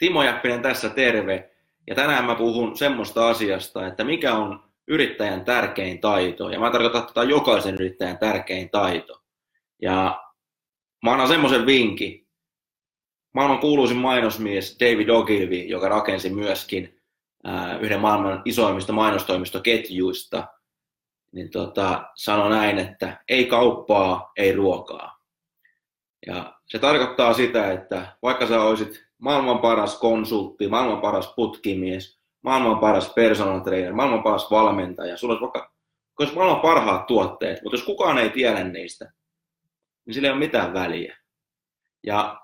Timo Jäppinen tässä terve. Ja tänään mä puhun semmoista asiasta, että mikä on yrittäjän tärkein taito. Ja mä tarkoitan tätä jokaisen yrittäjän tärkein taito. Ja mä annan semmoisen vinkin. Maailman kuuluisin mainosmies David Ogilvy, joka rakensi myöskin yhden maailman isoimmista mainostoimistoketjuista, niin tota, sanoi näin, että ei kauppaa, ei ruokaa. Ja se tarkoittaa sitä, että vaikka sä olisit maailman paras konsultti, maailman paras putkimies, maailman paras personal trainer, maailman paras valmentaja, sulla olisi vaikka olisi maailman parhaat tuotteet, mutta jos kukaan ei tiedä niistä, niin sillä ei ole mitään väliä. Ja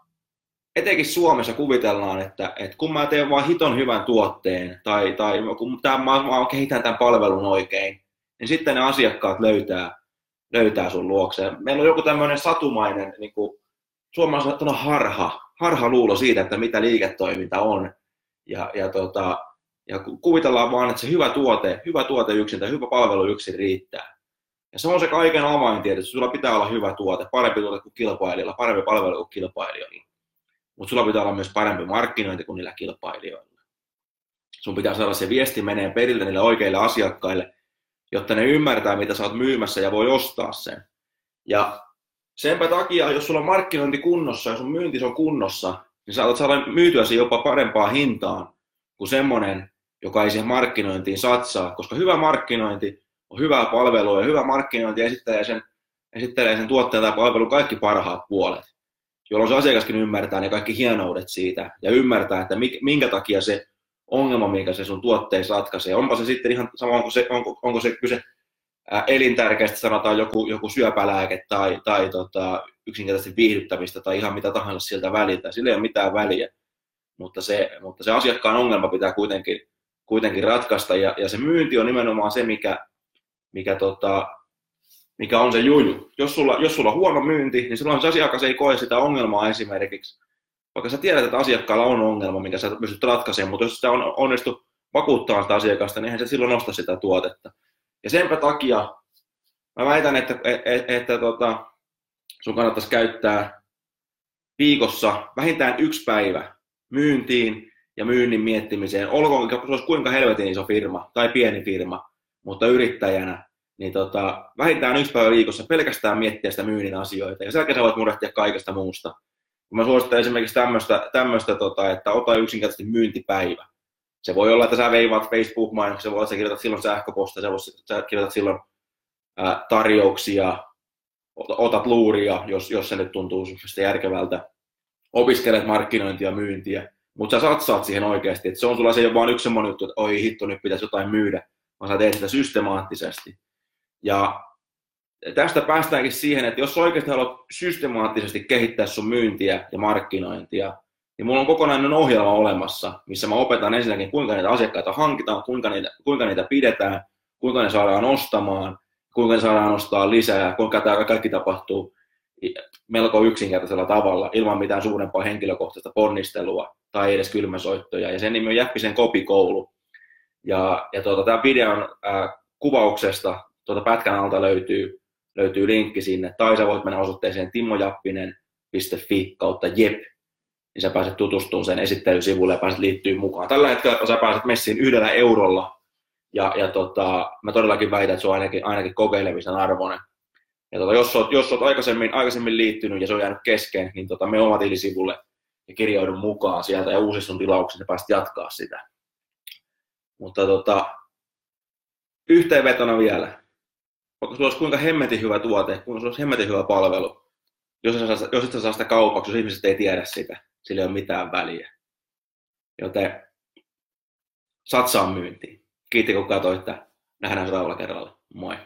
etenkin Suomessa kuvitellaan, että, että kun mä teen vain hiton hyvän tuotteen tai, tai kun tämän, mä, mä kehitän tämän palvelun oikein, niin sitten ne asiakkaat löytää, löytää sun luokseen. Meillä on joku tämmöinen satumainen niin kuin, suomalaisena harha, harha luulo siitä, että mitä liiketoiminta on. Ja, ja, tota, ja kuvitellaan vaan, että se hyvä tuote, hyvä tuote yksin tai hyvä palvelu yksin riittää. Ja se on se kaiken avain tietysti. Sulla pitää olla hyvä tuote, parempi tuote kuin kilpailijalla, parempi palvelu kuin kilpailijalla. Mutta sulla pitää olla myös parempi markkinointi kuin niillä kilpailijoilla. Sun pitää saada se viesti menee perille niille oikeille asiakkaille, jotta ne ymmärtää, mitä sä oot myymässä ja voi ostaa sen. Ja senpä takia, jos sulla on markkinointi kunnossa ja sun myynti on kunnossa, niin saatat saada myytyäsi jopa parempaa hintaan kuin semmoinen, joka ei siihen markkinointiin satsaa, koska hyvä markkinointi on hyvää palvelua ja hyvä markkinointi esittelee sen, esittelee sen tuotteen tai palvelun kaikki parhaat puolet, jolloin se asiakaskin ymmärtää ne kaikki hienoudet siitä ja ymmärtää, että minkä takia se ongelma, mikä se sun tuotteessa ratkaisee, onpa se sitten ihan sama, onko se, onko, onko se kyse elintärkeästä sanotaan joku, joku syöpälääke tai, tai tota, yksinkertaisesti viihdyttämistä tai ihan mitä tahansa siltä väliltä. Sillä ei ole mitään väliä, mutta se, mutta se asiakkaan ongelma pitää kuitenkin, kuitenkin ratkaista ja, ja se myynti on nimenomaan se, mikä, mikä, tota, mikä on se juju. Jos sulla, jos sulla on huono myynti, niin silloin se asiakas ei koe sitä ongelmaa esimerkiksi. Vaikka sä tiedät, että asiakkaalla on ongelma, minkä sä pystyt ratkaisemaan, mutta jos sitä on onnistu vakuuttaa sitä asiakasta, niin eihän se silloin osta sitä tuotetta. Ja senpä takia mä väitän, että, että, että, että tota, sun kannattaisi käyttää viikossa vähintään yksi päivä myyntiin ja myynnin miettimiseen. Olkoon se olisi kuinka helvetin iso firma tai pieni firma, mutta yrittäjänä, niin tota, vähintään yksi päivä viikossa pelkästään miettiä sitä myynnin asioita. Ja sen jälkeen sä voit murehtia kaikesta muusta. Mä suosittelen esimerkiksi tämmöistä, tota, että ota yksinkertaisesti myyntipäivä. Se voi olla, että sä veivaat Facebook-mainoksia, se voi olla, että sä kirjoitat silloin sähköpostia, se voi, sä kirjoitat silloin ää, tarjouksia, otat luuria, jos, jos se nyt tuntuu järkevältä. Opiskelet markkinointia, myyntiä, mutta sä satsaat siihen oikeasti. Että se on sulla se ole vain yksi semmoinen juttu, että oi hitto, nyt pitäisi jotain myydä, vaan sä teet sitä systemaattisesti. Ja tästä päästäänkin siihen, että jos oikeasti haluat systemaattisesti kehittää sun myyntiä ja markkinointia, niin mulla on kokonainen ohjelma olemassa, missä mä opetan ensinnäkin, kuinka niitä asiakkaita hankitaan, kuinka niitä, kuinka niitä pidetään, kuinka ne saadaan ostamaan, kuinka ne saadaan ostaa lisää, kuinka tämä kaikki tapahtuu melko yksinkertaisella tavalla, ilman mitään suurempaa henkilökohtaista ponnistelua tai edes kylmäsoittoja. Ja sen nimi on Jäppisen kopikoulu. Ja, ja tuota, tämän videon ää, kuvauksesta tuota pätkän alta löytyy, löytyy linkki sinne, tai sä voit mennä osoitteeseen timojappinen.fi kautta jep, niin sä pääset tutustumaan sen esittelysivulle ja pääset liittyä mukaan. Tällä hetkellä sä pääset messiin yhdellä eurolla, ja, ja tota, mä todellakin väitän, että se on ainakin, ainakin kokeilemisen arvoinen. Ja tota, jos olet, jos olet aikaisemmin, aikaisemmin liittynyt ja se on jäänyt kesken, niin tota, me omat tilisivulle ja kirjoidun mukaan sieltä ja uusi sun tilauksen ja pääset jatkaa sitä. Mutta tota, yhteenvetona vielä. Vaikka sulla olisi kuinka hemmetin hyvä tuote, kuinka sulla olisi hemmetin hyvä palvelu, jos et, saa, jos et saa sitä kaupaksi, jos ihmiset ei tiedä sitä, sillä ei ole mitään väliä. Joten satsaa myyntiin. Kiitos kun katsoitte. Nähdään seuraavalla kerralla. Moi.